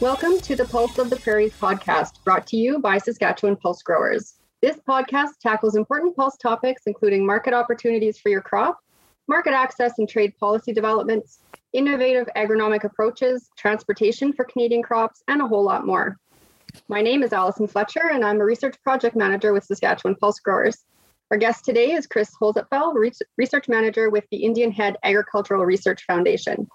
Welcome to the Pulse of the Prairies podcast, brought to you by Saskatchewan Pulse Growers. This podcast tackles important pulse topics, including market opportunities for your crop, market access and trade policy developments, innovative agronomic approaches, transportation for Canadian crops, and a whole lot more. My name is Allison Fletcher, and I'm a research project manager with Saskatchewan Pulse Growers. Our guest today is Chris Holzapfel, research manager with the Indian Head Agricultural Research Foundation.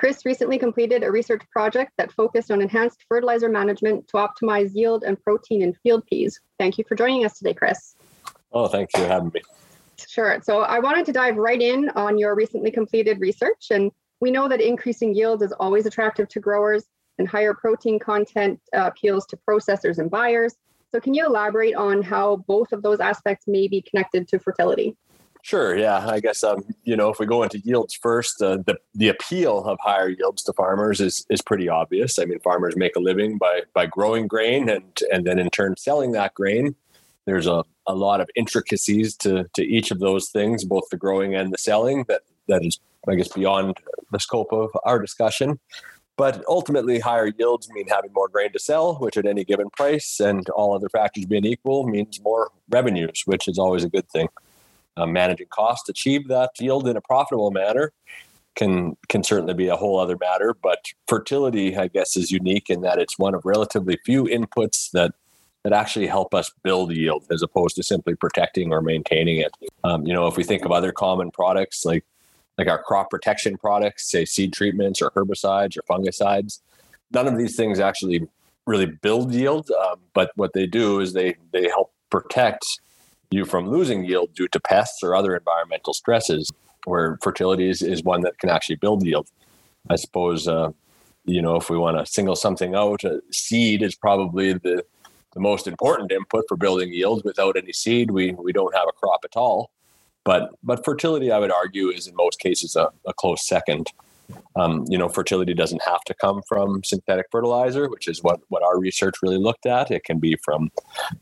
Chris recently completed a research project that focused on enhanced fertilizer management to optimize yield and protein in field peas. Thank you for joining us today, Chris. Oh, thank you for having me. Sure. So I wanted to dive right in on your recently completed research. And we know that increasing yield is always attractive to growers and higher protein content uh, appeals to processors and buyers. So, can you elaborate on how both of those aspects may be connected to fertility? Sure. Yeah. I guess um, you know if we go into yields first, uh, the the appeal of higher yields to farmers is is pretty obvious. I mean, farmers make a living by by growing grain and and then in turn selling that grain. There's a, a lot of intricacies to to each of those things, both the growing and the selling. That that is, I guess, beyond the scope of our discussion. But ultimately, higher yields mean having more grain to sell, which at any given price and all other factors being equal means more revenues, which is always a good thing. Uh, managing costs achieve that yield in a profitable manner can can certainly be a whole other matter. But fertility, I guess, is unique in that it's one of relatively few inputs that that actually help us build yield as opposed to simply protecting or maintaining it. Um, you know, if we think of other common products like like our crop protection products, say seed treatments or herbicides or fungicides. None of these things actually really build yield, um, but what they do is they they help protect you from losing yield due to pests or other environmental stresses. Where fertility is, is one that can actually build yield. I suppose uh, you know if we want to single something out, uh, seed is probably the the most important input for building yield. Without any seed, we we don't have a crop at all. But but fertility, I would argue, is in most cases a, a close second. Um, you know, fertility doesn't have to come from synthetic fertilizer, which is what, what our research really looked at. It can be from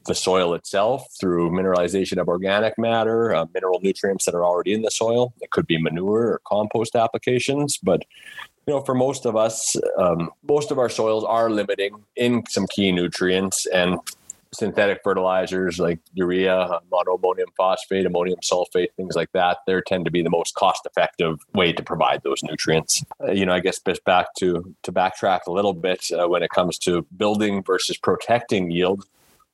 the soil itself through mineralization of organic matter, uh, mineral nutrients that are already in the soil. It could be manure or compost applications. But, you know, for most of us, um, most of our soils are limiting in some key nutrients. And synthetic fertilizers like urea, monoammonium phosphate, ammonium sulfate, things like that, they tend to be the most cost effective way to provide those nutrients. Uh, you know, I guess just back to to backtrack a little bit uh, when it comes to building versus protecting yield.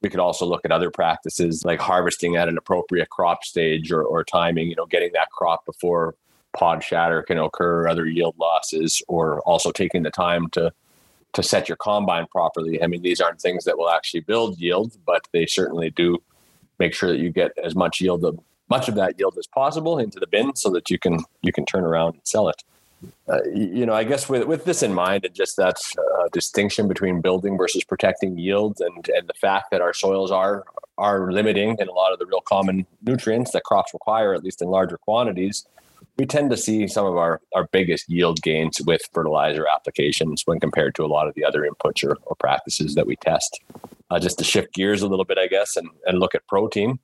We could also look at other practices like harvesting at an appropriate crop stage or, or timing, you know, getting that crop before pod shatter can occur, other yield losses, or also taking the time to to set your combine properly. I mean, these aren't things that will actually build yield, but they certainly do make sure that you get as much yield of much of that yield as possible into the bin so that you can you can turn around and sell it. Uh, you know, I guess with with this in mind and just that uh, distinction between building versus protecting yields, and and the fact that our soils are are limiting in a lot of the real common nutrients that crops require, at least in larger quantities we tend to see some of our, our biggest yield gains with fertilizer applications when compared to a lot of the other inputs or, or practices that we test. Uh, just to shift gears a little bit, I guess, and, and look at protein.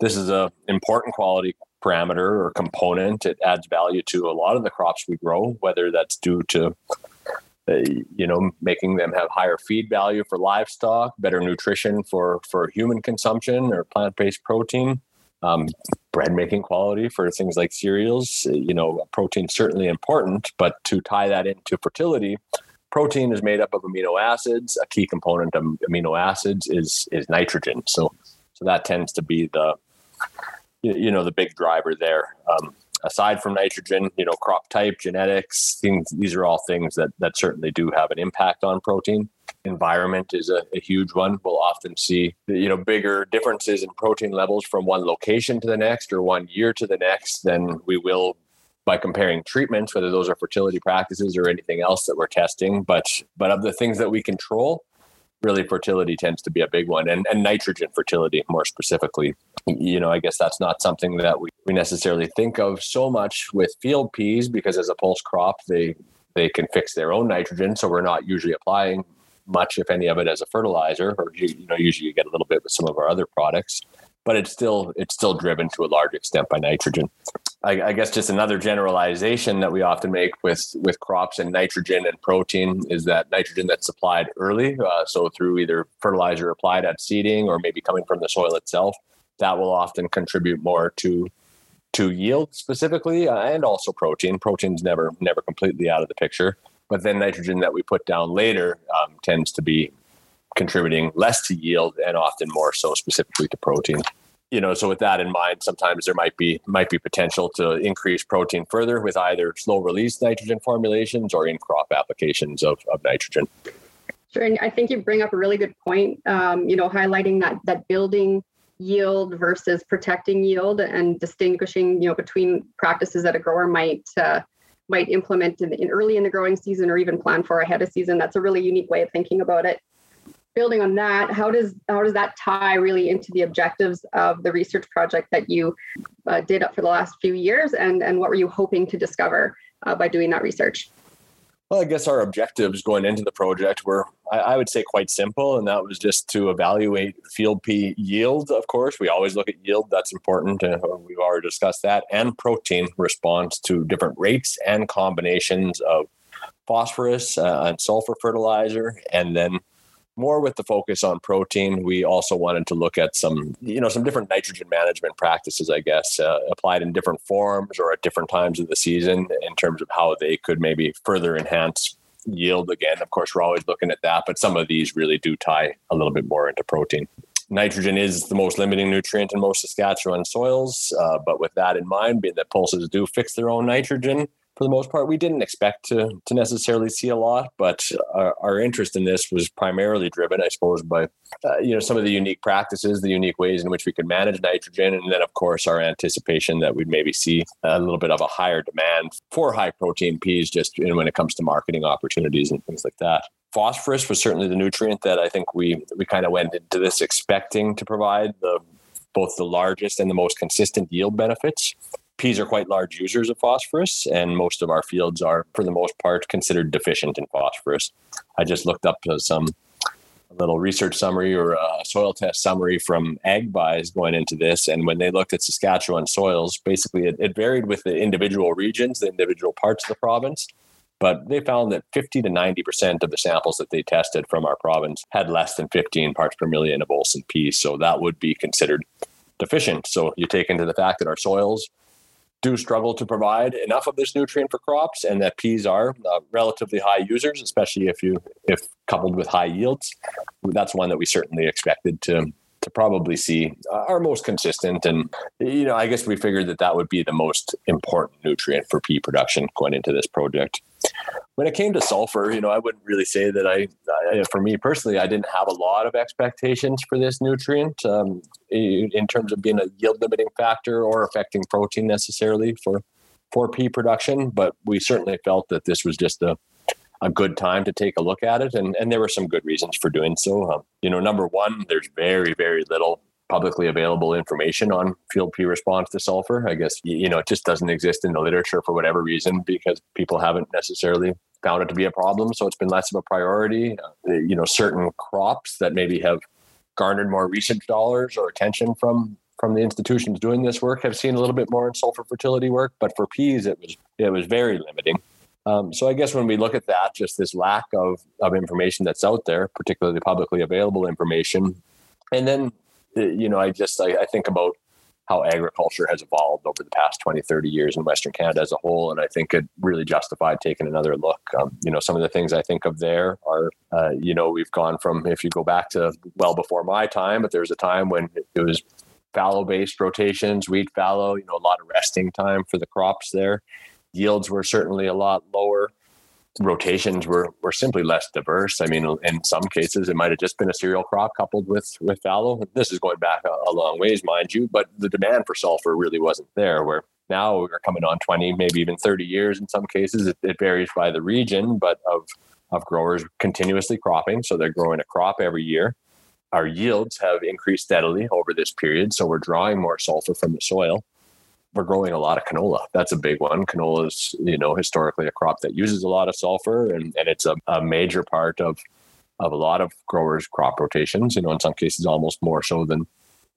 This is a important quality parameter or component. It adds value to a lot of the crops we grow, whether that's due to uh, you know making them have higher feed value for livestock, better nutrition for for human consumption or plant-based protein, um, bread making quality for things like cereals. You know, protein certainly important, but to tie that into fertility, protein is made up of amino acids. A key component of amino acids is is nitrogen. So so that tends to be the you know the big driver there. Um, aside from nitrogen, you know, crop type, genetics, things, these are all things that, that certainly do have an impact on protein. Environment is a, a, huge one. We'll often see, you know, bigger differences in protein levels from one location to the next or one year to the next than we will by comparing treatments, whether those are fertility practices or anything else that we're testing. But but of the things that we control, really fertility tends to be a big one and, and nitrogen fertility more specifically you know i guess that's not something that we, we necessarily think of so much with field peas because as a pulse crop they they can fix their own nitrogen so we're not usually applying much if any of it as a fertilizer or you know usually you get a little bit with some of our other products but it's still it's still driven to a large extent by nitrogen I, I, guess just another generalization that we often make with with crops and nitrogen and protein is that nitrogen that's supplied early, uh, so through either fertilizer applied at seeding or maybe coming from the soil itself, that will often contribute more to to yield specifically, uh, and also protein. Protein's never never completely out of the picture, but then nitrogen that we put down later um, tends to be contributing less to yield and often more so specifically to protein. You know so with that in mind sometimes there might be might be potential to increase protein further with either slow release nitrogen formulations or in crop applications of, of nitrogen. Sure and i think you bring up a really good point um, you know highlighting that that building yield versus protecting yield and distinguishing you know between practices that a grower might uh, might implement in, in early in the growing season or even plan for ahead of season. That's a really unique way of thinking about it. Building on that, how does how does that tie really into the objectives of the research project that you uh, did for the last few years, and and what were you hoping to discover uh, by doing that research? Well, I guess our objectives going into the project were, I, I, would say, quite simple, and that was just to evaluate field pea yield. Of course, we always look at yield; that's important. Uh, we've already discussed that, and protein response to different rates and combinations of phosphorus uh, and sulfur fertilizer, and then more with the focus on protein. We also wanted to look at some, you know, some different nitrogen management practices, I guess, uh, applied in different forms or at different times of the season in terms of how they could maybe further enhance yield. Again, of course, we're always looking at that, but some of these really do tie a little bit more into protein. Nitrogen is the most limiting nutrient in most Saskatchewan soils, uh, but with that in mind, being that pulses do fix their own nitrogen, for the most part. We didn't expect to to necessarily see a lot, but our, our interest in this was primarily driven, I suppose, by uh, you know some of the unique practices, the unique ways in which we could manage nitrogen, and then of course our anticipation that we'd maybe see a little bit of a higher demand for high protein peas, just you know, when it comes to marketing opportunities and things like that phosphorus was certainly the nutrient that I think we we kind of went into this expecting to provide the both the largest and the most consistent yield benefits peas are quite large users of phosphorus, and most of our fields are, for the most part, considered deficient in phosphorus. I just looked up uh, some little research summary or a soil test summary from AgVise going into this. And when they looked at Saskatchewan soils, basically it, it, varied with the individual regions, the individual parts of the province. But they found that 50 to 90% of the samples that they tested from our province had less than 15 parts per million of Olsen P. So that would be considered deficient. So you take into the fact that our soils do struggle to provide enough of this nutrient for crops, and that peas are uh, relatively high users, especially if you if coupled with high yields. That's one that we certainly expected to to probably see uh, our most consistent, and you know, I guess we figured that that would be the most important nutrient for pea production going into this project when it came to sulfur, you know, I wouldn't really say that I, I, for me personally, I didn't have a lot of expectations for this nutrient um, in terms of being a yield limiting factor or affecting protein necessarily for for pea production. But we certainly felt that this was just a a good time to take a look at it, and and there were some good reasons for doing so. Um, you know, number one, there's very very little publicly available information on field pea response to sulfur. I guess you know it just doesn't exist in the literature for whatever reason because people haven't necessarily found it to be a problem. So it's been less of a priority. Uh, you know, certain crops that maybe have garnered more research dollars or attention from from the institutions doing this work have seen a little bit more in sulfur fertility work, but for peas it was it was very limiting. Um, so I guess when we look at that, just this lack of of information that's out there, particularly publicly available information, and then you know, I just I, I think about how agriculture has evolved over the past 20, 30 years in Western Canada as a whole. And I think it really justified taking another look. Um, you know, some of the things I think of there are, uh, you know, we've gone from, if you go back to well before my time, but there was a time when it was fallow based rotations, wheat fallow, you know, a lot of resting time for the crops there. Yields were certainly a lot lower rotations were were simply less diverse. I mean, in some cases, it might have just been a cereal crop coupled with with fallow. This is going back a, a long ways, mind you, but the demand for sulfur really wasn't there. Where now we're coming on 20, maybe even 30 years in some cases. It, it varies by the region, but of of growers continuously cropping, so they're growing a crop every year. Our yields have increased steadily over this period, so we're drawing more sulfur from the soil we're growing a lot of canola. That's a big one. Canola is, you know, historically a crop that uses a lot of sulfur and, and it's a, a major part of of a lot of growers' crop rotations, you know, in some cases almost more so than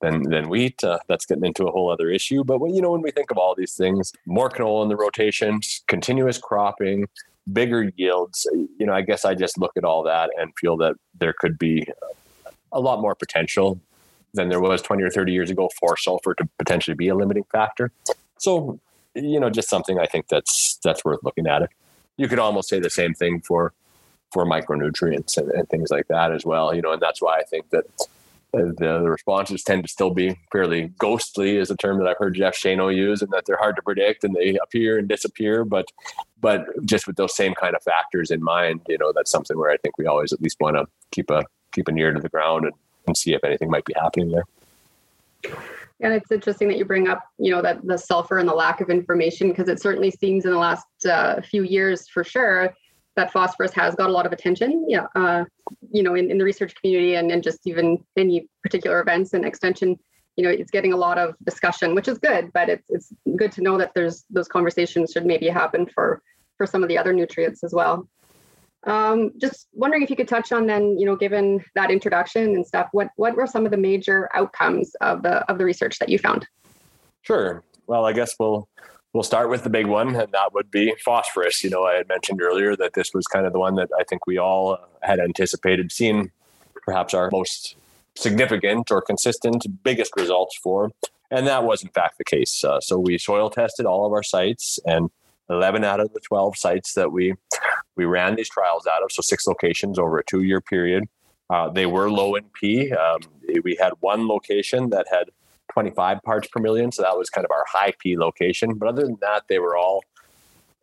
than than wheat. Uh, that's getting into a whole other issue. But when you know when we think of all these things, more canola in the rotations, continuous cropping, bigger yields. You know, I guess I just look at all that and feel that there could be a lot more potential than there was 20 or 30 years ago for sulfur to potentially be a limiting factor. So, you know, just something I think that's that's worth looking at. It. You could almost say the same thing for for micronutrients and, and things like that as well. You know, and that's why I think that uh, the, the, responses tend to still be fairly ghostly is a term that I've heard Jeff Schoenau use and that they're hard to predict and they appear and disappear. But, but just with those same kind of factors in mind, you know, that's something where I think we always at least want to keep a, keep an ear to the ground and, and see if anything might be happening there. And it's interesting that you bring up, you know, that the sulfur and the lack of information, because it certainly seems in the last uh, few years, for sure, that phosphorus has got a lot of attention. Yeah, uh, you know, in, in the research community and, and just even any particular events and extension, you know, it's getting a lot of discussion, which is good. But it's it's good to know that there's those conversations should maybe happen for for some of the other nutrients as well. Um, just wondering if you could touch on then, you know, given that introduction and stuff, what what were some of the major outcomes of the of the research that you found? Sure. Well, I guess we'll we'll start with the big one, and that would be phosphorus. You know, I had mentioned earlier that this was kind of the one that I think we all had anticipated seeing perhaps our most significant or consistent biggest results for. And that was in fact the case. Uh, so we soil tested all of our sites, and 11 out of the 12 sites that we we ran these trials out of, so six locations over a two year period. Uh, they were low in P. Um, we had one location that had 25 parts per million. So that was kind of our high P location. But other than that, they were all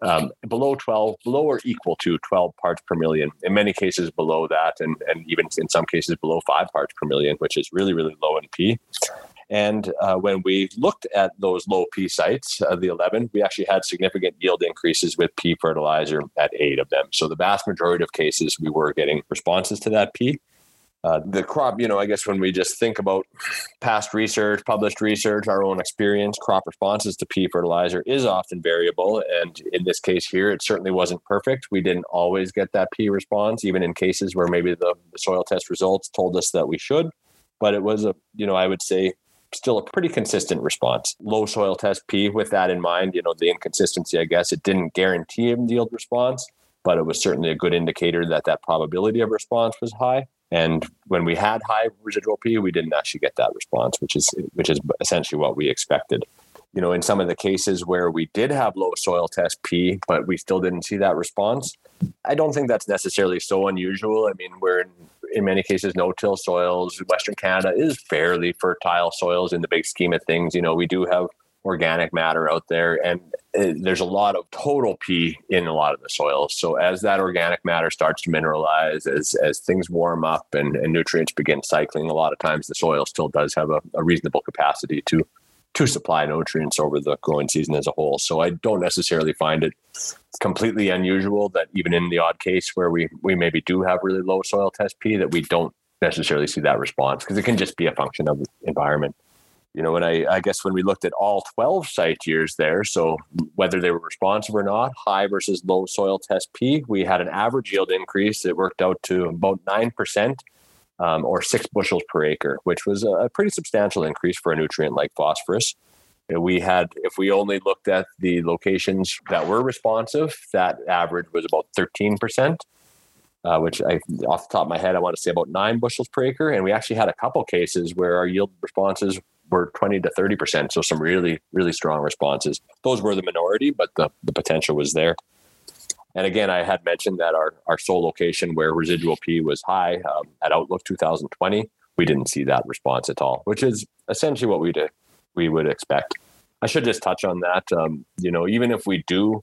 um, below 12, below or equal to 12 parts per million. In many cases, below that, and, and even in some cases, below five parts per million, which is really, really low in P. And uh, when we looked at those low P sites, uh, the 11, we actually had significant yield increases with P fertilizer at eight of them. So the vast majority of cases, we were getting responses to that P. Uh, the crop, you know, I guess when we just think about past research, published research, our own experience, crop responses to P fertilizer is often variable. And in this case here, it certainly wasn't perfect. We didn't always get that P response, even in cases where maybe the, the soil test results told us that we should. But it was a, you know, I would say still a pretty consistent response. Low soil test P, with that in mind, you know, the inconsistency, I guess, it didn't guarantee a yield response, but it was certainly a good indicator that that probability of response was high. And when we had high residual P, we didn't actually get that response, which is which is essentially what we expected. You know, in some of the cases where we did have low soil test P, but we still didn't see that response, I don't think that's necessarily so unusual. I mean, we're in, in many cases no-till soils. Western Canada is fairly fertile soils in the big scheme of things. You know, we do have organic matter out there and uh, there's a lot of total p in a lot of the soils so as that organic matter starts to mineralize as as things warm up and, and nutrients begin cycling a lot of times the soil still does have a, a reasonable capacity to to supply nutrients over the growing season as a whole so i don't necessarily find it completely unusual that even in the odd case where we we maybe do have really low soil test p that we don't necessarily see that response because it can just be a function of the environment you know, when I, I guess when we looked at all 12 site years there, so whether they were responsive or not, high versus low soil test P, we had an average yield increase that worked out to about 9%. Um, or six bushels per acre, which was a pretty substantial increase for a nutrient like phosphorus. We had, if we only looked at the locations that were responsive, that average was about 13%, uh, which I, off the top of my head, I want to say about nine bushels per acre. And we actually had a couple cases where our yield responses were 20 to 30 percent so some really really strong responses those were the minority but the, the potential was there and again i had mentioned that our, our sole location where residual p was high um, at Outlook 2020 we didn't see that response at all which is essentially what we did we would expect. I should just touch on that um, you know even if we do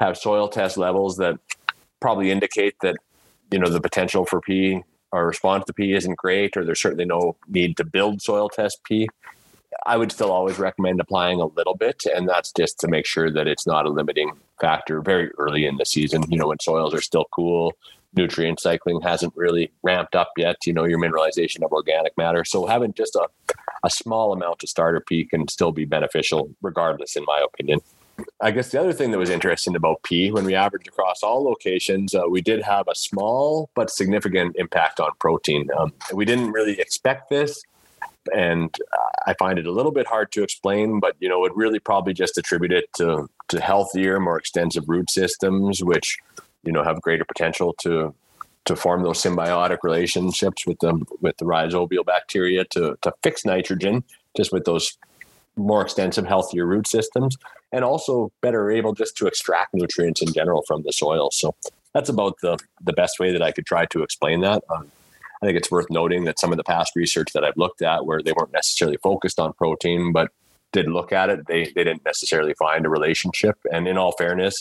have soil test levels that probably indicate that you know the potential for p our response to P isn't great, or there's certainly no need to build soil test P, I would still always recommend applying a little bit, and that's just to make sure that it's not a limiting factor very early in the season. You know, when soils are still cool, nutrient cycling hasn't really ramped up yet. You know, your mineralization of organic matter. So having just a, a small amount of starter P can still be beneficial, regardless, in my opinion. I guess the other thing that was interesting about P, when we averaged across all locations, uh, we did have a small but significant impact on protein. Um, we didn't really expect this, and I find it a little bit hard to explain, but you know, would really probably just attribute it to to healthier, more extensive root systems, which you know have greater potential to to form those symbiotic relationships with the with the rhizobial bacteria to to fix nitrogen, just with those more extensive, healthier root systems, and also better able just to extract nutrients in general from the soil. So that's about the the best way that I could try to explain that. Um, I think it's worth noting that some of the past research that I've looked at, where they weren't necessarily focused on protein, but did look at it, they they didn't necessarily find a relationship. And in all fairness,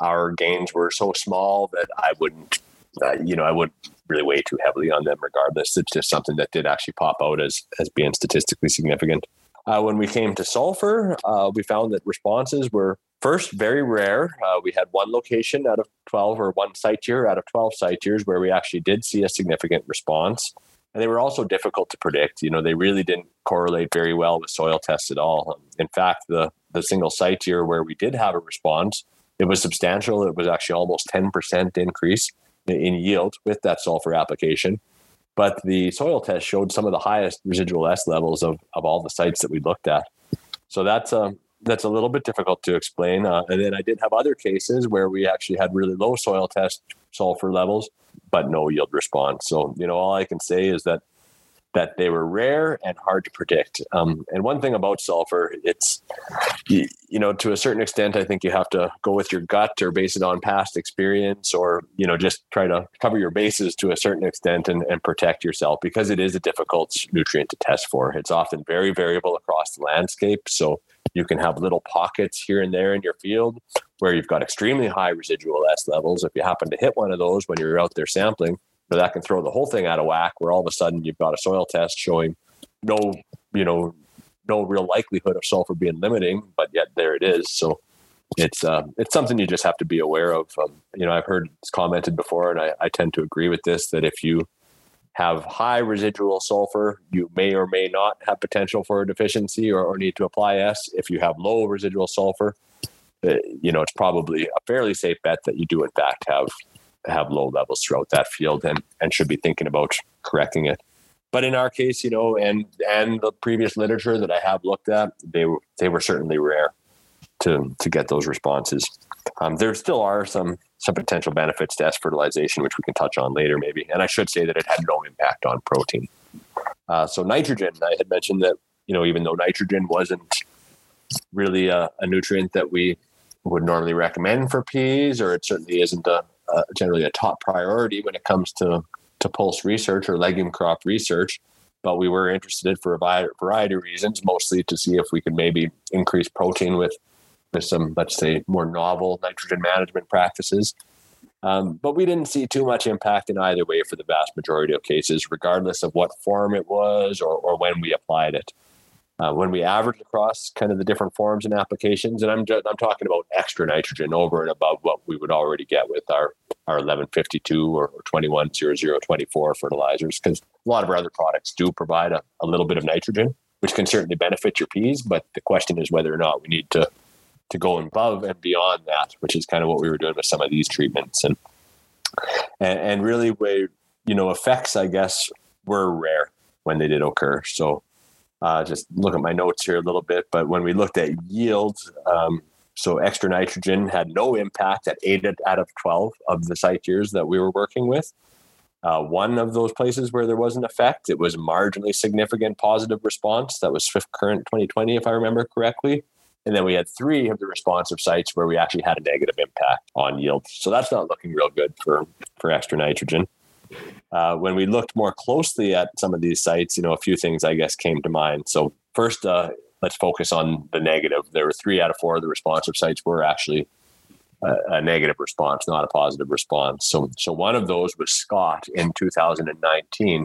our gains were so small that I wouldn't, uh, you know, I would really weigh too heavily on them. Regardless, it's just something that did actually pop out as as being statistically significant. Uh, when we came to sulfur, uh, we found that responses were first very rare. Uh, we had one location out of 12 or one site year out of 12 site years where we actually did see a significant response. And they were also difficult to predict. You know, they really didn't correlate very well with soil tests at all. In fact, the, the single site year where we did have a response, it was substantial. It was actually almost 10% increase in yield with that sulfur application. But the soil test showed some of the highest residual S levels of, of all the sites that we looked at. So that's a, um, that's a little bit difficult to explain. Uh, and then I did have other cases where we actually had really low soil test sulfur levels, but no yield response. So, you know, all I can say is that that they were rare and hard to predict. Um, and one thing about sulfur, it's, you, know, to a certain extent, I think you have to go with your gut or base it on past experience or, you know, just try to cover your bases to a certain extent and, and protect yourself because it is a difficult nutrient to test for. It's often very variable across the landscape. So you can have little pockets here and there in your field where you've got extremely high residual S levels. If you happen to hit one of those when you're out there sampling, that can throw the whole thing out of whack where all of a sudden you've got a soil test showing no, you know, no real likelihood of sulfur being limiting, but yet there it is. So it's uh, it's something you just have to be aware of. Um, you know, I've heard it's commented before, and I, I tend to agree with this that if you have high residual sulfur, you may or may not have potential for a deficiency or, or need to apply S. If you have low residual sulfur, uh, you know, it's probably a fairly safe bet that you do in fact have have low levels throughout that field and, and should be thinking about correcting it. But in our case, you know, and and the previous literature that I have looked at, they were they were certainly rare to to get those responses. Um, there still are some some potential benefits to S fertilization, which we can touch on later, maybe. And I should say that it had no impact on protein. Uh, so nitrogen, I had mentioned that you know even though nitrogen wasn't really a, a nutrient that we would normally recommend for peas, or it certainly isn't a, uh, generally a top priority when it comes to to pulse research or legume crop research. But we were interested for a variety of reasons, mostly to see if we could maybe increase protein with with some, let's say, more novel nitrogen management practices. Um, but we didn't see too much impact in either way for the vast majority of cases, regardless of what form it was or, or when we applied it uh, when we average across kind of the different forms and applications, and I'm just, I'm talking about extra nitrogen over and above what we would already get with our our 1152 or, or 210024 fertilizers, because a lot of our other products do provide a, a little bit of nitrogen, which can certainly benefit your peas. But the question is whether or not we need to to go above and beyond that, which is kind of what we were doing with some of these treatments, and and, and really, where you know effects, I guess, were rare when they did occur. So uh, just look at my notes here a little bit, but when we looked at yields, um, so extra nitrogen had no impact at eight out of 12 of the site years that we were working with. Uh, one of those places where there was an effect, it was marginally significant positive response. That was Swift Current 2020, if I remember correctly. And then we had three of the responsive sites where we actually had a negative impact on yield. So that's not looking real good for, for extra nitrogen. Uh, when we looked more closely at some of these sites, you know, a few things I guess came to mind. So first, uh, let's focus on the negative. There were three out of four of the responsive sites were actually a, a, negative response, not a positive response. So, so one of those was Scott in 2019,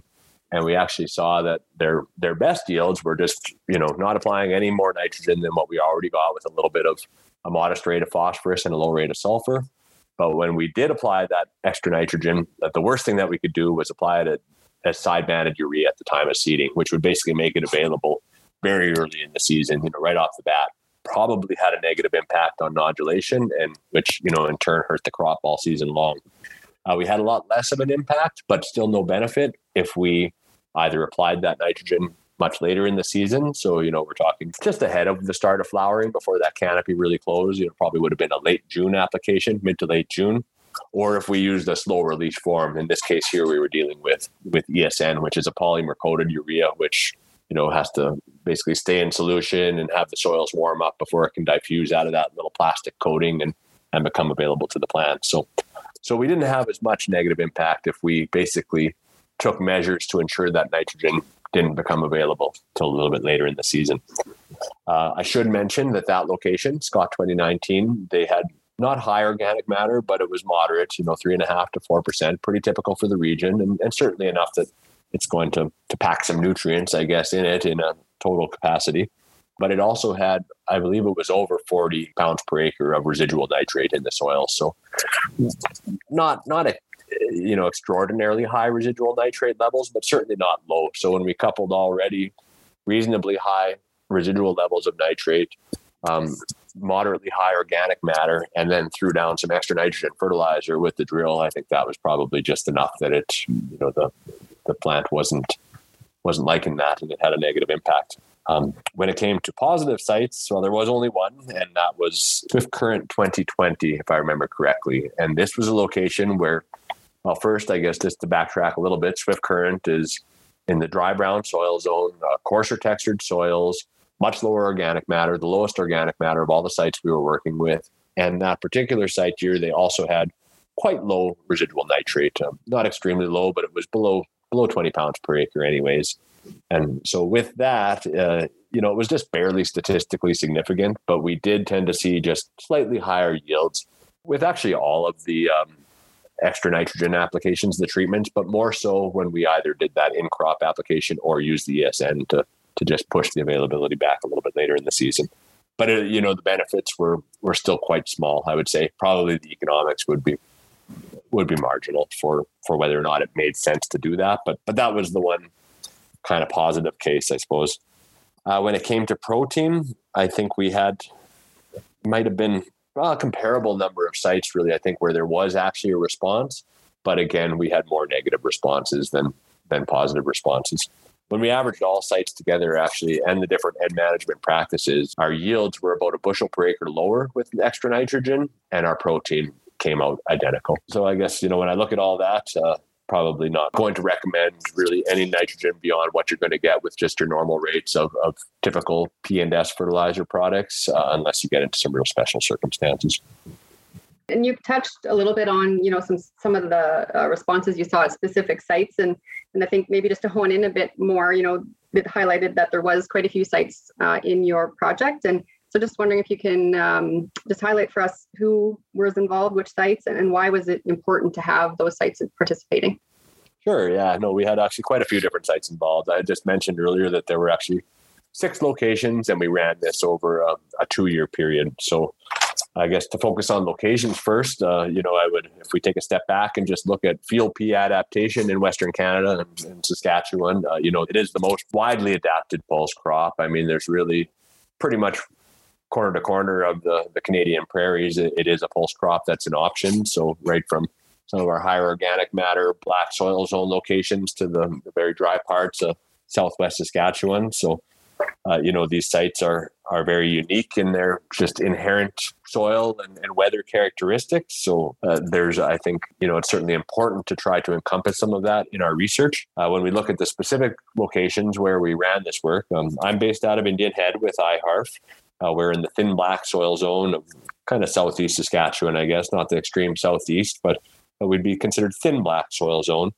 and we actually saw that their their best yields were just you know not applying any more nitrogen than what we already got with a little bit of a modest rate of phosphorus and a low rate of sulfur. But when we did apply that extra nitrogen, the worst thing that we could do was apply it as side banded urea at the time of seeding, which would basically make it available very early in the season, you know, right off the bat. Probably had a negative impact on nodulation, and which you know in turn hurt the crop all season long. Uh, we had a lot less of an impact, but still no benefit if we either applied that nitrogen much later in the season. So, you know, we're talking just ahead of the start of flowering before that canopy really closed. You know, probably would have been a late June application, mid to late June. Or if we used a slow release form, in this case here, we were dealing with with ESN, which is a polymer coated urea, which you know has to basically stay in solution and have the soils warm up before it can diffuse out of that little plastic coating and and become available to the plant. So, so we didn't have as much negative impact if we basically took measures to ensure that nitrogen didn't become available till a little bit later in the season. Uh, I should mention that that location, Scott 2019, they had not high organic matter, but it was moderate, you know, three and a half to four percent, pretty typical for the region, and, and certainly enough that it's going to to pack some nutrients, I guess, in it in a total capacity. But it also had, I believe, it was over 40 pounds per acre of residual nitrate in the soil. So, not not a you know extraordinarily high residual nitrate levels, but certainly not low. So when we coupled already reasonably high residual levels of nitrate, um, moderately high organic matter, and then threw down some extra nitrogen fertilizer with the drill, I think that was probably just enough that it you know the the plant wasn't wasn't liking that, and it had a negative impact. Um, when it came to positive sites, well, there was only one, and that was Swift Current 2020, if I remember correctly. And this was a location where well, first, I guess just to backtrack a little bit, Swift Current is in the dry brown soil zone, uh, coarser textured soils, much lower organic matter, the lowest organic matter of all the sites we were working with. And that particular site here, they also had quite low residual nitrate, um, not extremely low, but it was below below 20 pounds per acre, anyways. And so with that, uh, you know, it was just barely statistically significant, but we did tend to see just slightly higher yields with actually all of the um, extra nitrogen applications, the treatments, but more so when we either did that in crop application or use the ESN to to just push the availability back a little bit later in the season. But uh, you know the benefits were were still quite small. I would say probably the economics would be would be marginal for for whether or not it made sense to do that. But but that was the one kind of positive case, I suppose. Uh, when it came to protein, I think we had might have been a comparable number of sites, really, I think, where there was actually a response. But again, we had more negative responses than than positive responses. When we averaged all sites together, actually, and the different N management practices, our yields were about a bushel per acre lower with extra nitrogen, and our protein came out identical. So I guess you know when I look at all that, uh, probably not going to recommend really any nitrogen beyond what you're going to get with just your normal rates of, of typical P and S fertilizer products, uh, unless you get into some real special circumstances. And you touched a little bit on, you know, some some of the uh, responses you saw at specific sites, and and I think maybe just to hone in a bit more, you know, it highlighted that there was quite a few sites uh, in your project, and so just wondering if you can um, just highlight for us who was involved, which sites, and why was it important to have those sites participating? Sure. Yeah. No, we had actually quite a few different sites involved. I just mentioned earlier that there were actually six locations, and we ran this over a, a two-year period. So, I guess to focus on locations first, uh, you know, I would, if we take a step back and just look at field pea adaptation in Western Canada and, and Saskatchewan, uh, you know, it is the most widely adapted pulse crop. I mean, there's really pretty much corner to corner of the, the Canadian prairies, it, it is a pulse crop that's an option. So right from some of our higher organic matter, black soil zone locations to the, the very dry parts of southwest Saskatchewan. So, uh, you know, these sites are are very unique in their just inherent soil and, and weather characteristics. So uh, there's, I think, you know, it's certainly important to try to encompass some of that in our research. Uh, when we look at the specific locations where we ran this work, um, I'm based out of Indian Head with IHARF. Uh, we're in the thin black soil zone of kind of southeast Saskatchewan, I guess, not the extreme southeast, but, we'd be considered thin black soil zone.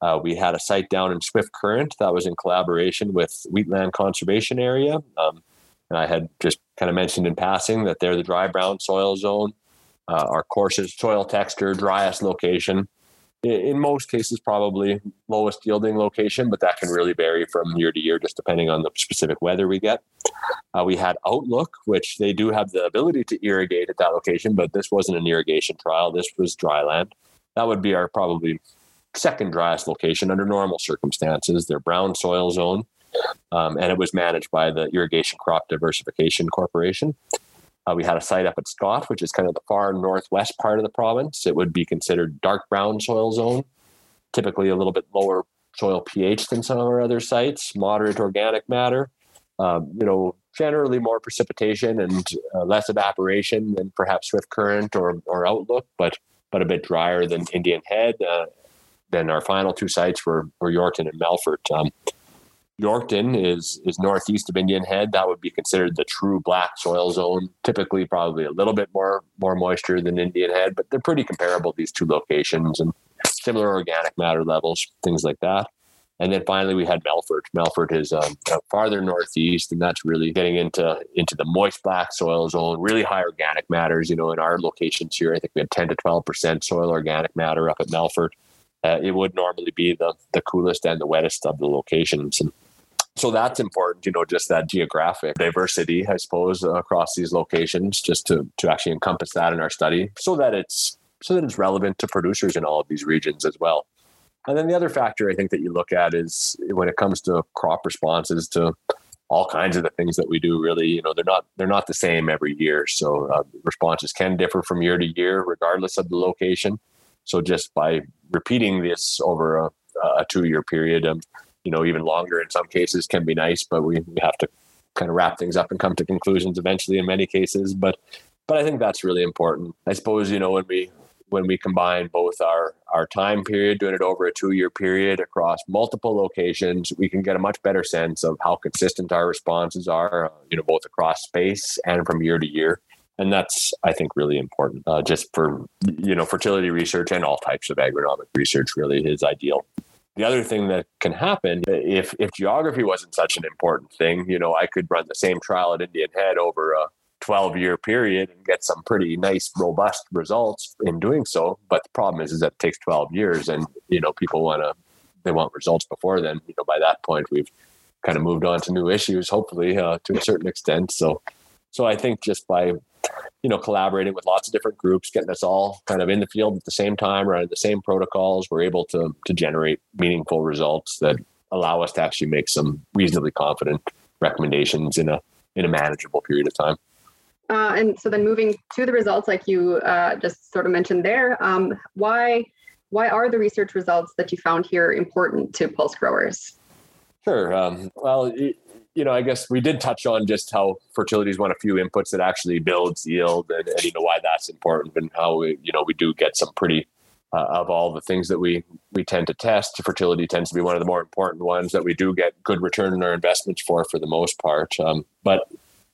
Uh, we had a site down in Swift Current that was in collaboration with Wheatland Conservation Area. Um, and I had just kind of mentioned in passing that they're the dry brown soil zone, uh, our coarsest soil texture, driest location in most cases probably lowest yielding location but that can really vary from year to year just depending on the specific weather we get. Uh, we had Outlook which they do have the ability to irrigate at that location but this wasn't an irrigation trial. This was dry land. That would be our probably second driest location under normal circumstances. Their brown soil zone um, and it was managed by the irrigation crop diversification corporation uh, we had a site up at Scott, which is kind of the far northwest part of the province. It would be considered dark brown soil zone, typically a little bit lower soil pH than some of our other sites, moderate organic matter, um, you know, generally more precipitation and uh, less evaporation than perhaps Swift Current or, or Outlook, but but a bit drier than Indian Head. Uh, then our final two sites were, were Yorkton and Melfort. Um, Yorkton is is northeast of Indian Head. That would be considered the true black soil zone. Typically, probably a little bit more more moisture than Indian Head, but they're pretty comparable. These two locations and similar organic matter levels, things like that. And then finally, we had Melfort. Melfort is um, farther northeast, and that's really getting into into the moist black soil zone. Really high organic matters. You know, in our locations here, I think we had ten to twelve percent soil organic matter up at Melfort. Uh, it would normally be the the coolest and the wettest of the locations. And so that's important, you know, just that geographic diversity, I suppose, across these locations, just to to actually encompass that in our study, so that it's so that it's relevant to producers in all of these regions as well. And then the other factor I think that you look at is when it comes to crop responses to all kinds of the things that we do really you know they're not they're not the same every year so uh, responses can differ from year to year regardless of the location so just by repeating this over a, a two year period um, you know, even longer in some cases can be nice, but we, we have to kind of wrap things up and come to conclusions eventually in many cases. But but I think that's really important. I suppose, you know, when we when we combine both our our time period, doing it over a two year period across multiple locations, we can get a much better sense of how consistent our responses are, you know, both across space and from year to year. And that's, I think, really important, uh, just for you know fertility research and all types of agronomic research. Really, is ideal. The other thing that can happen if if geography wasn't such an important thing, you know, I could run the same trial at Indian Head over a 12 year period and get some pretty nice robust results in doing so. But the problem is is that it takes 12 years and you know people want to they want results before then. You know by that point we've kind of moved on to new issues hopefully uh, to a certain extent. So so i think just by you know, collaborating with lots of different groups, getting us all kind of in the field at the same time, running the same protocols, we're able to to generate meaningful results that allow us to actually make some reasonably confident recommendations in a in a manageable period of time. Uh, and so then moving to the results, like you uh, just sort of mentioned there, um, why why are the research results that you found here important to pulse growers? Sure. Um, well, you know, I guess we did touch on just how fertility is one of few inputs that actually builds yield, and, and you know why that's important, and how we, you know we do get some pretty uh, of all the things that we we tend to test. Fertility tends to be one of the more important ones that we do get good return on our investments for, for the most part. Um, but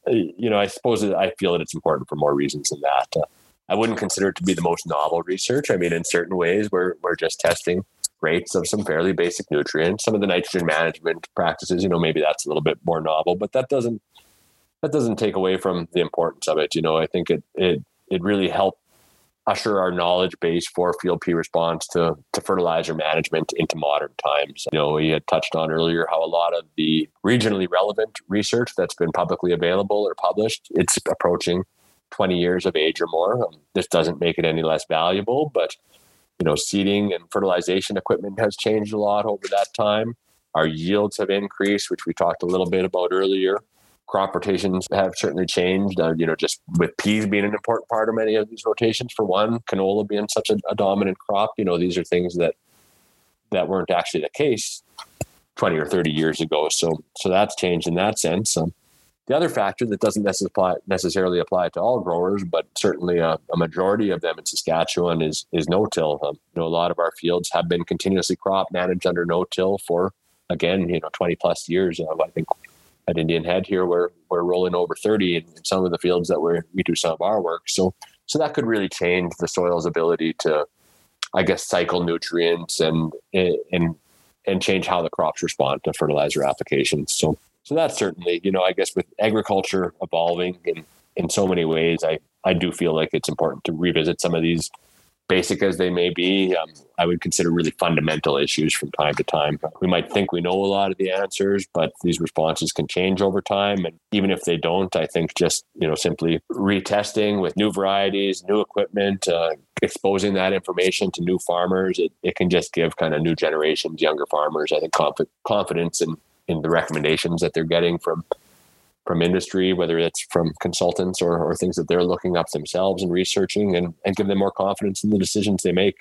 uh, you know, I suppose I feel that it's important for more reasons than that. Uh, I wouldn't consider it to be the most novel research. I mean, in certain ways, we're we're just testing rates of some fairly basic nutrients. Some of the nitrogen management practices, you know, maybe that's a little bit more novel, but that doesn't that doesn't take away from the importance of it. You know, I think it it it really helped usher our knowledge base for field pea response to to fertilizer management into modern times. You know, we had touched on earlier how a lot of the regionally relevant research that's been publicly available or published, it's approaching 20 years of age or more. Um, this doesn't make it any less valuable, but you know, seeding and fertilization equipment has changed a lot over that time. Our yields have increased, which we talked a little bit about earlier. Crop rotations have certainly changed. Uh, you know, just with peas being an important part of many of these rotations, for one, canola being such a, a dominant crop. You know, these are things that that weren't actually the case 20 or 30 years ago. So, so that's changed in that sense. Um, the other factor that doesn't necessarily apply to all growers, but certainly a, a majority of them in Saskatchewan is is no-till. Um, you know, a lot of our fields have been continuously crop managed under no-till for again, you know, 20 plus years. Uh, I think at Indian Head here, we're we're rolling over 30 in, in some of the fields that we we do some of our work. So so that could really change the soil's ability to, I guess, cycle nutrients and and and change how the crops respond to fertilizer applications. So so that's certainly, you know, I guess with agriculture evolving in, in so many ways, I, I do feel like it's important to revisit some of these basic as they may be, um, I would consider really fundamental issues from time to time. We might think we know a lot of the answers, but these responses can change over time. And even if they don't, I think just, you know, simply retesting with new varieties, new equipment, uh, exposing that information to new farmers, it, it can just give kind of new generations, younger farmers, I think, conf- confidence in in the recommendations that they're getting from from industry, whether it's from consultants or, or things that they're looking up themselves and researching and, and give them more confidence in the decisions they make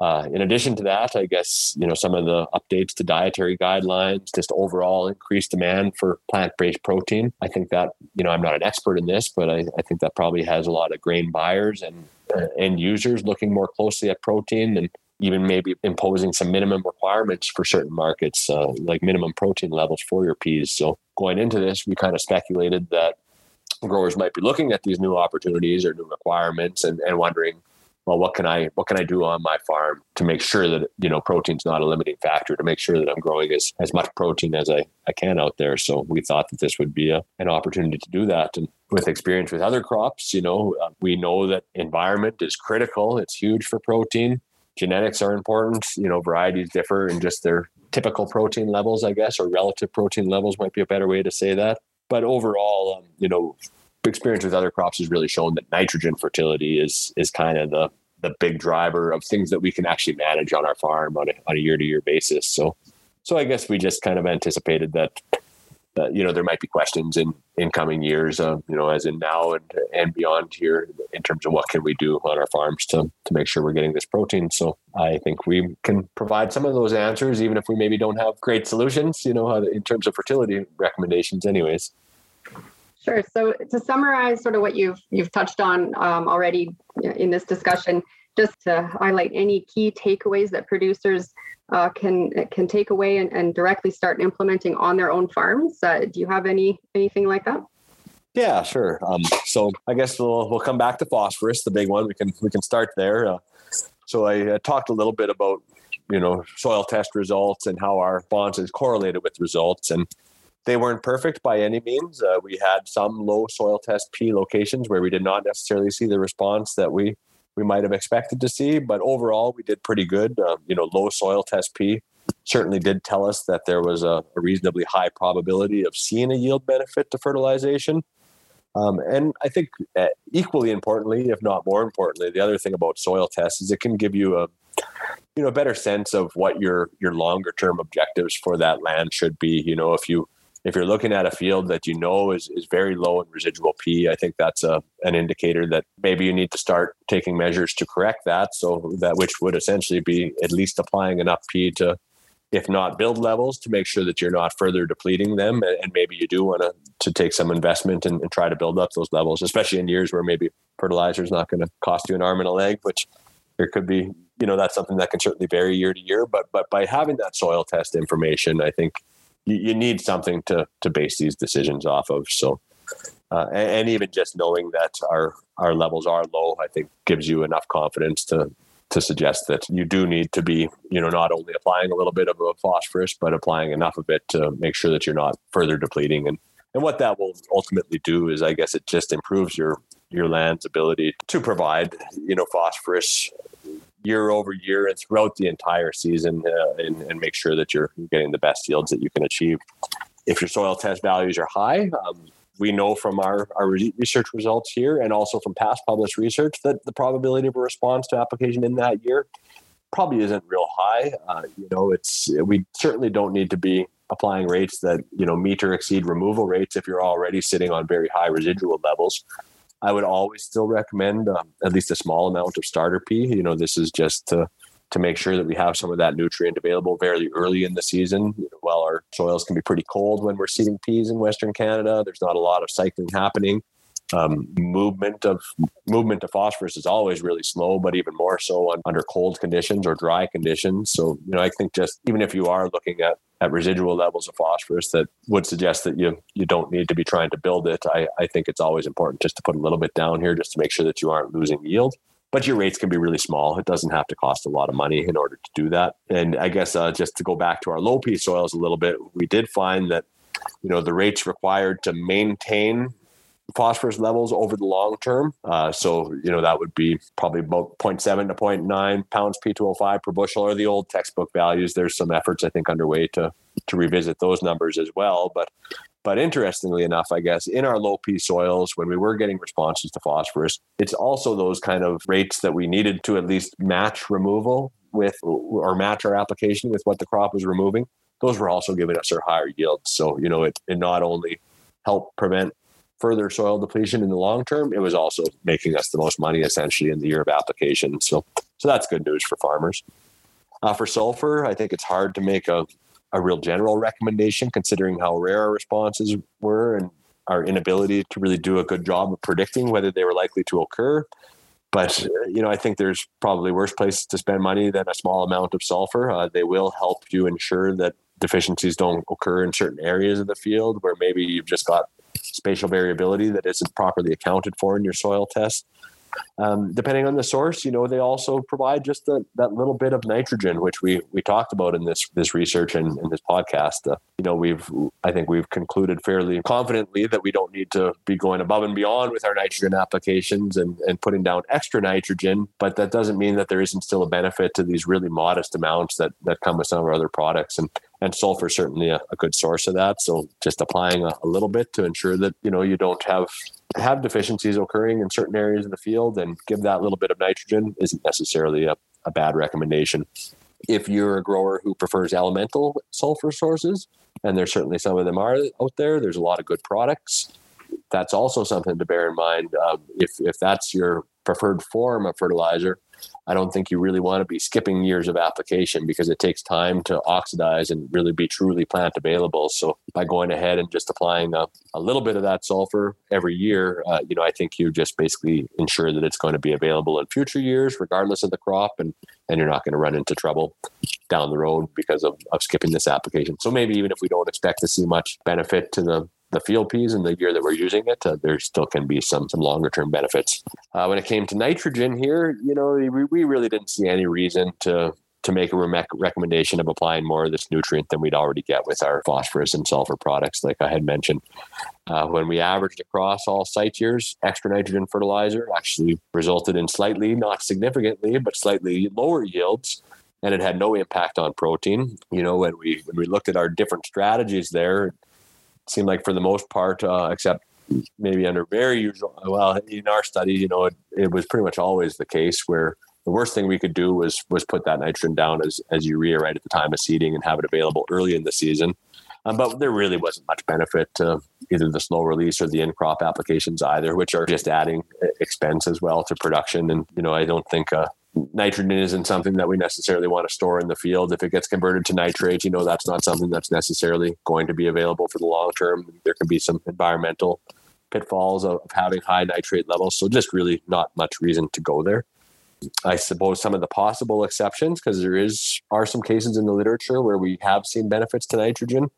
uh, in addition to that, I guess you know some of the updates to dietary guidelines, just overall increased demand for plant-based protein. I think that you know I'm not an expert in this, but I, I think that probably has a lot of grain buyers and uh, end users looking more closely at protein and even maybe imposing some minimum requirements for certain markets, uh, like minimum protein levels for your peas. So going into this, we kind of speculated that growers might be looking at these new opportunities or new requirements and, and wondering well what can i what can i do on my farm to make sure that you know protein's not a limiting factor to make sure that i'm growing as, as much protein as I, I can out there. So we thought that this would be a, an opportunity to do that. And with experience with other crops you know uh, we know that environment is critical. It's huge for protein genetics are important you know varieties differ in just their typical protein levels i guess or relative protein levels might be a better way to say that but overall um, you know experience with other crops has really shown that nitrogen fertility is is kind of the the big driver of things that we can actually manage on our farm on a, on a year to year basis. So, so I guess we just kind of anticipated that, that you know, there might be questions in, in coming years, uh, you know, as in now and, and beyond here in terms of what can we do on our farms to, to make sure we're getting this protein. So I think we can provide some of those answers, even if we maybe don't have great solutions, you know, in terms of fertility recommendations anyways. Sure. So to summarize sort of what you've you've touched on um, already in this discussion, just to highlight any key takeaways that producers uh, can can take away and, and directly start implementing on their own farms. Uh, do you have any anything like that? Yeah, sure. Um, so I guess we'll we'll come back to phosphorus, the big one. We can we can start there. Uh, so I uh, talked a little bit about you know soil test results and how our bonds is correlated with results and they weren't perfect by any means. Uh, we had some low soil test P locations where we did not necessarily see the response that we we might have expected to see, but overall we did pretty good. Uh, you know, low soil test P certainly did tell us that there was a, a reasonably high probability of seeing a yield benefit to fertilization. Um, and I think uh, equally importantly, if not more importantly, the other thing about soil tests is it can give you a you know a better sense of what your your longer term objectives for that land should be. You know, if you if you're looking at a field that you know is, is very low in residual P, I think that's a, an indicator that maybe you need to start taking measures to correct that. So that which would essentially be at least applying enough P to, if not build levels, to make sure that you're not further depleting them. And, maybe you do want to, to take some investment and, and try to build up those levels, especially in years where maybe fertilizer is not going to cost you an arm and a leg, which there could be, you know, that's something that can certainly vary year to year. But but by having that soil test information, I think you, you need something to to base these decisions off of. So, uh, and, and, even just knowing that our our levels are low, I think gives you enough confidence to to suggest that you do need to be, you know, not only applying a little bit of a phosphorus, but applying enough of it to make sure that you're not further depleting. And and what that will ultimately do is, I guess, it just improves your your land's ability to provide, you know, phosphorus year over year and throughout the entire season uh, and, and, make sure that you're getting the best yields that you can achieve. If your soil test values are high, um, we know from our, our research results here and also from past published research that the probability of a response to application in that year probably isn't real high. Uh, you know, it's we certainly don't need to be applying rates that you know meet or exceed removal rates if you're already sitting on very high residual levels. I would always still recommend um, at least a small amount of starter P. You know, this is just to to make sure that we have some of that nutrient available very early in the season. while our soils can be pretty cold when we're seeding peas in Western Canada, there's not a lot of cycling happening. Um, movement of movement of phosphorus is always really slow, but even more so on, under cold conditions or dry conditions. So, you know, I think just even if you are looking at at residual levels of phosphorus that would suggest that you you don't need to be trying to build it. I, I think it's always important just to put a little bit down here just to make sure that you aren't losing yield. But your rates can be really small. It doesn't have to cost a lot of money in order to do that. And I guess uh, just to go back to our low P soils a little bit, we did find that you know the rates required to maintain phosphorus levels over the long term. Uh, so, you know, that would be probably about 0.7 to 0.9 pounds P2O5 per bushel or the old textbook values. There's some efforts, I think, underway to, to revisit those numbers as well. But, but interestingly enough, I guess, in our low P soils, when we were getting responses to phosphorus, it's also those kind of rates that we needed to at least match removal with or match our application with what the crop was removing. Those were also giving us our higher yields. So, you know, it, it not only helped prevent further soil depletion in the long term, it was also making us the most money essentially in the year of application. So So that's good news for farmers. Uh, for sulfur, I think it's hard to make a, a real general recommendation considering how rare our responses were and our inability to really do a good job of predicting whether they were likely to occur. But you know, I think there's probably worse places to spend money than a small amount of sulfur. Uh, they will help you ensure that deficiencies don't occur in certain areas of the field where maybe you've just got spatial variability that isn't properly accounted for in your soil test. Um, depending on the source, you know, they also provide just the, that little bit of nitrogen, which we we talked about in this this research and in this podcast. Uh, you know, we've I think we've concluded fairly confidently that we don't need to be going above and beyond with our nitrogen applications and and putting down extra nitrogen, but that doesn't mean that there isn't still a benefit to these really modest amounts that that come with some of our other products. And and sulfur is certainly a, a, good source of that. So just applying a, a, little bit to ensure that you know you don't have have deficiencies occurring in certain areas of the field, and give that little bit of nitrogen isn't necessarily a, a bad recommendation. If you're a grower who prefers elemental sulfur sources, and there's certainly some of them are out there, there's a lot of good products. That's also something to bear in mind. Um, if if that's your preferred form of fertilizer, I don't think you really want to be skipping years of application because it takes time to oxidize and really be truly plant available. So by going ahead and just applying a, a little bit of that sulfur every year, uh, you know, I think you just basically ensure that it's going to be available in future years, regardless of the crop, and and you're not going to run into trouble down the road because of, of skipping this application. So maybe even if we don't expect to see much benefit to the the field peas in the year that we're using it, uh, there still can be some some longer term benefits. Uh, when it came to nitrogen here, you know, we, we really didn't see any reason to to make a re- recommendation of applying more of this nutrient than we'd already get with our phosphorus and sulfur products, like I had mentioned. Uh, when we averaged across all site years, extra nitrogen fertilizer actually resulted in slightly, not significantly, but slightly lower yields and it had no impact on protein. You know, when we when we looked at our different strategies there, seemed like for the most part, uh, except maybe under very usual. Well, in our study, you know, it, it was pretty much always the case where the worst thing we could do was was put that nitrogen down as as urea right at the time of seeding and have it available early in the season. Um, but there really wasn't much benefit to either the slow release or the in crop applications either, which are just adding expense as well to production. And you know, I don't think uh, nitrogen isn't something that we necessarily want to store in the field. If it gets converted to nitrate, you know, that's not something that's necessarily going to be available for the long term. There can be some environmental pitfalls of, having high nitrate levels. So just really not much reason to go there. I suppose some of the possible exceptions, because there is are some cases in the literature where we have seen benefits to nitrogen.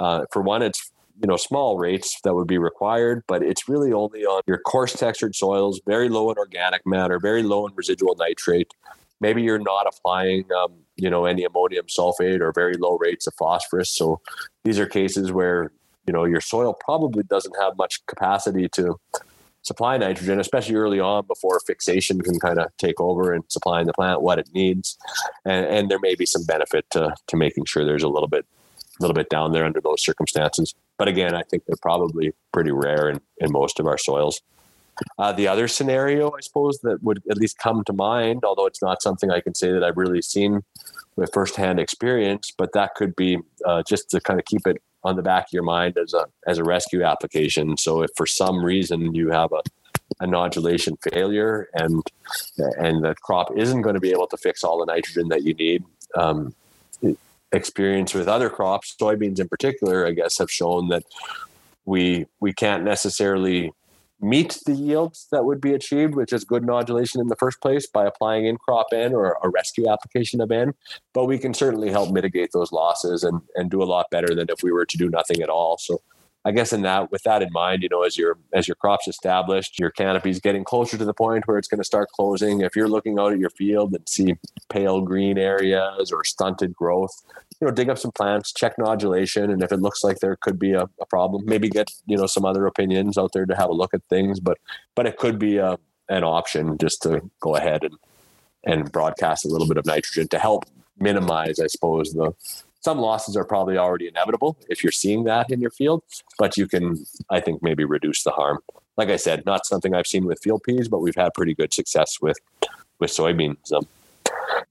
Uh, for one, it's you know small rates that would be required but it's really only on your coarse textured soils very low in organic matter very low in residual nitrate. Maybe you're not applying um, you know any ammonium sulfate or very low rates of phosphorus. So these are cases where you know your soil probably doesn't have much capacity to supply nitrogen especially early on before fixation can kind of take over and supplying the plant what it needs. And, and there may be some benefit to, to making sure there's a little bit a little bit down there under those circumstances. But again, I think they're probably pretty rare in, in most of our soils. Uh, the other scenario, I suppose, that would at least come to mind, although it's not something I can say that I've really seen with firsthand experience, but that could be uh, just to kind of keep it on the back of your mind as a as a rescue application. So if for some reason you have a, a nodulation failure and and the crop isn't going to be able to fix all the nitrogen that you need, um, experience with other crops, soybeans in particular, I guess, have shown that we we can't necessarily meet the yields that would be achieved which is good nodulation in the first place by applying in crop N or a rescue application of N. But we can certainly help mitigate those losses and, and do a lot better than if we were to do nothing at all. So I guess in that, with that in mind, you know, as your as your crops established, your canopy is getting closer to the point where it's going to start closing. If you're looking out at your field and see pale green areas or stunted growth, you know, dig up some plants, check nodulation, and if it looks like there could be a, a problem, maybe get you know some other opinions out there to have a look at things. But but it could be a an option just to go ahead and and broadcast a little bit of nitrogen to help minimize, I suppose, the some losses are probably already inevitable if you're seeing that in your field, but you can, I think, maybe reduce the harm. Like I said, not something I've seen with field peas, but we've had pretty good success with with soybeans. Um,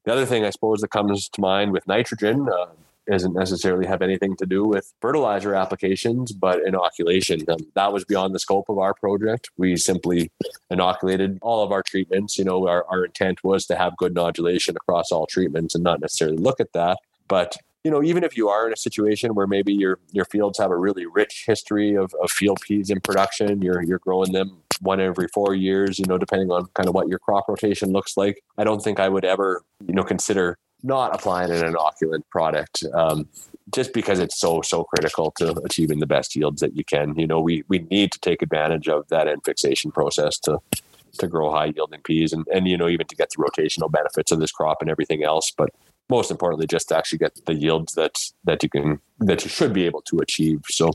the other thing I suppose that comes to mind with nitrogen, uh, doesn't necessarily have anything to do with fertilizer applications, but inoculation. Um, that was beyond the scope of our project. We simply inoculated all of our treatments. You know, our, our intent was to have good nodulation across all treatments and not necessarily look at that. But you know, even if you are in a situation where maybe your your fields have a really rich history of, of field peas in production, you're you're growing them one every four years, you know, depending on kind of what your crop rotation looks like. I don't think I would ever, you know, consider not applying an inoculant product. Um, just because it's so so critical to achieving the best yields that you can. You know, we we need to take advantage of that N fixation process to to grow high yielding peas and, and you know even to get the rotational benefits of this crop and everything else. But most importantly, just to actually get the yields that that you can that you should be able to achieve. So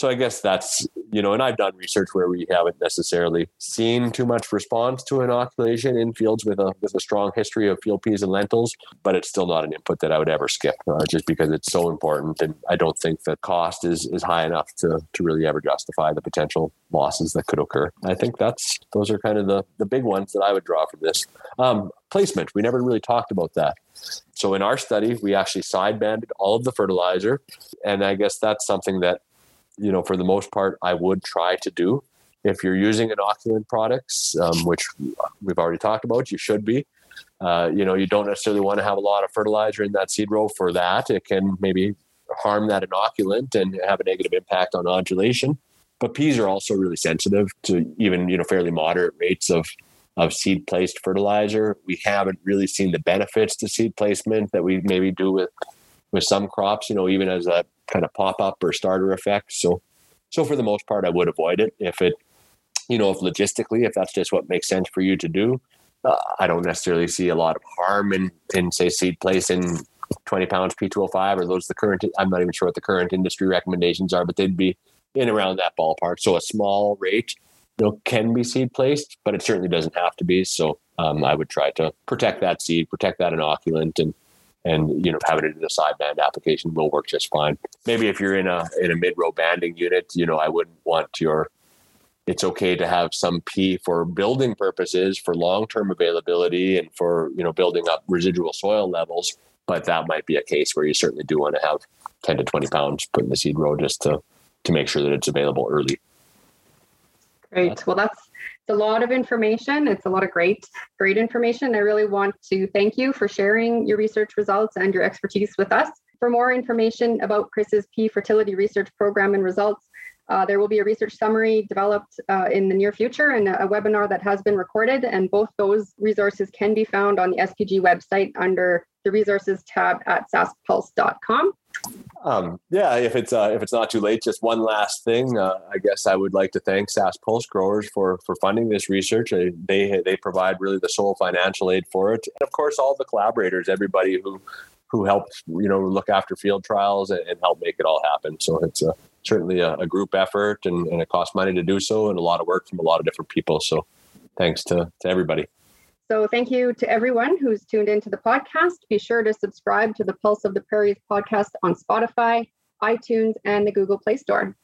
so I guess that's you know, and I've done research where we haven't necessarily seen too much response to inoculation in fields with a with a strong history of field peas and lentils, but it's still not an input that I would ever skip, uh, just because it's so important, and I don't think the cost is is high enough to to really ever justify the potential losses that could occur. I think that's those are kind of the the big ones that I would draw from this. Um, placement, we never really talked about that. So in our study, we actually sidebanded all of the fertilizer, and I guess that's something that you know, for the most part, I would try to do. If you're using inoculant products, um, which we've already talked about, you should be. Uh, you know, you don't necessarily want to have a lot of fertilizer in that seed row for that. It can maybe harm that inoculant and have a negative impact on nodulation. But peas are also really sensitive to even you know fairly moderate rates of of seed placed fertilizer. We haven't really seen the benefits to seed placement that we maybe do with with some crops. You know, even as a kind of pop up or starter effect. So, so for the most part, I would avoid it if it, you know, if logistically, if that's just what makes sense for you to do. Uh, I don't necessarily see a lot of harm in, in say seed place in 20 pounds P2O5 or those the current. I'm not even sure what the current industry recommendations are, but they'd be in around that ballpark. So a small rate, you know, can be seed placed, but it certainly doesn't have to be. So um, I would try to protect that seed, protect that inoculant, and and you know having it in a sideband application will work just fine. Maybe if you're in a in a mid row banding unit, you know I wouldn't want your. It's okay to have some P for building purposes, for long term availability, and for you know building up residual soil levels. But that might be a case where you certainly do want to have 10 to 20 pounds put in the seed row just to to make sure that it's available early. Great. Well, that's a lot of information. It's a lot of great, great information. I really want to thank you for sharing your research results and your expertise with us. For more information about Chris's pea fertility research program and results, uh, there will be a research summary developed uh, in the near future and a, a, webinar that has been recorded. And both those resources can be found on the SPG website under the resources tab at saskpulse.com. Um, yeah, if it's uh, if it's not too late, just one last thing. Uh, I guess I would like to thank Sask Pulse Growers for for funding this research. They, they provide really the sole financial aid for it, and of course all the collaborators, everybody who who helped you know look after field trials and, and help make it all happen. So it's a, certainly a, a group effort, and, and it costs money to do so, and a lot of work from a lot of different people. So thanks to to everybody. So thank you to everyone who's tuned into the podcast. Be sure to subscribe to the Pulse of the Prairies podcast on Spotify, iTunes, and the Google Play Store.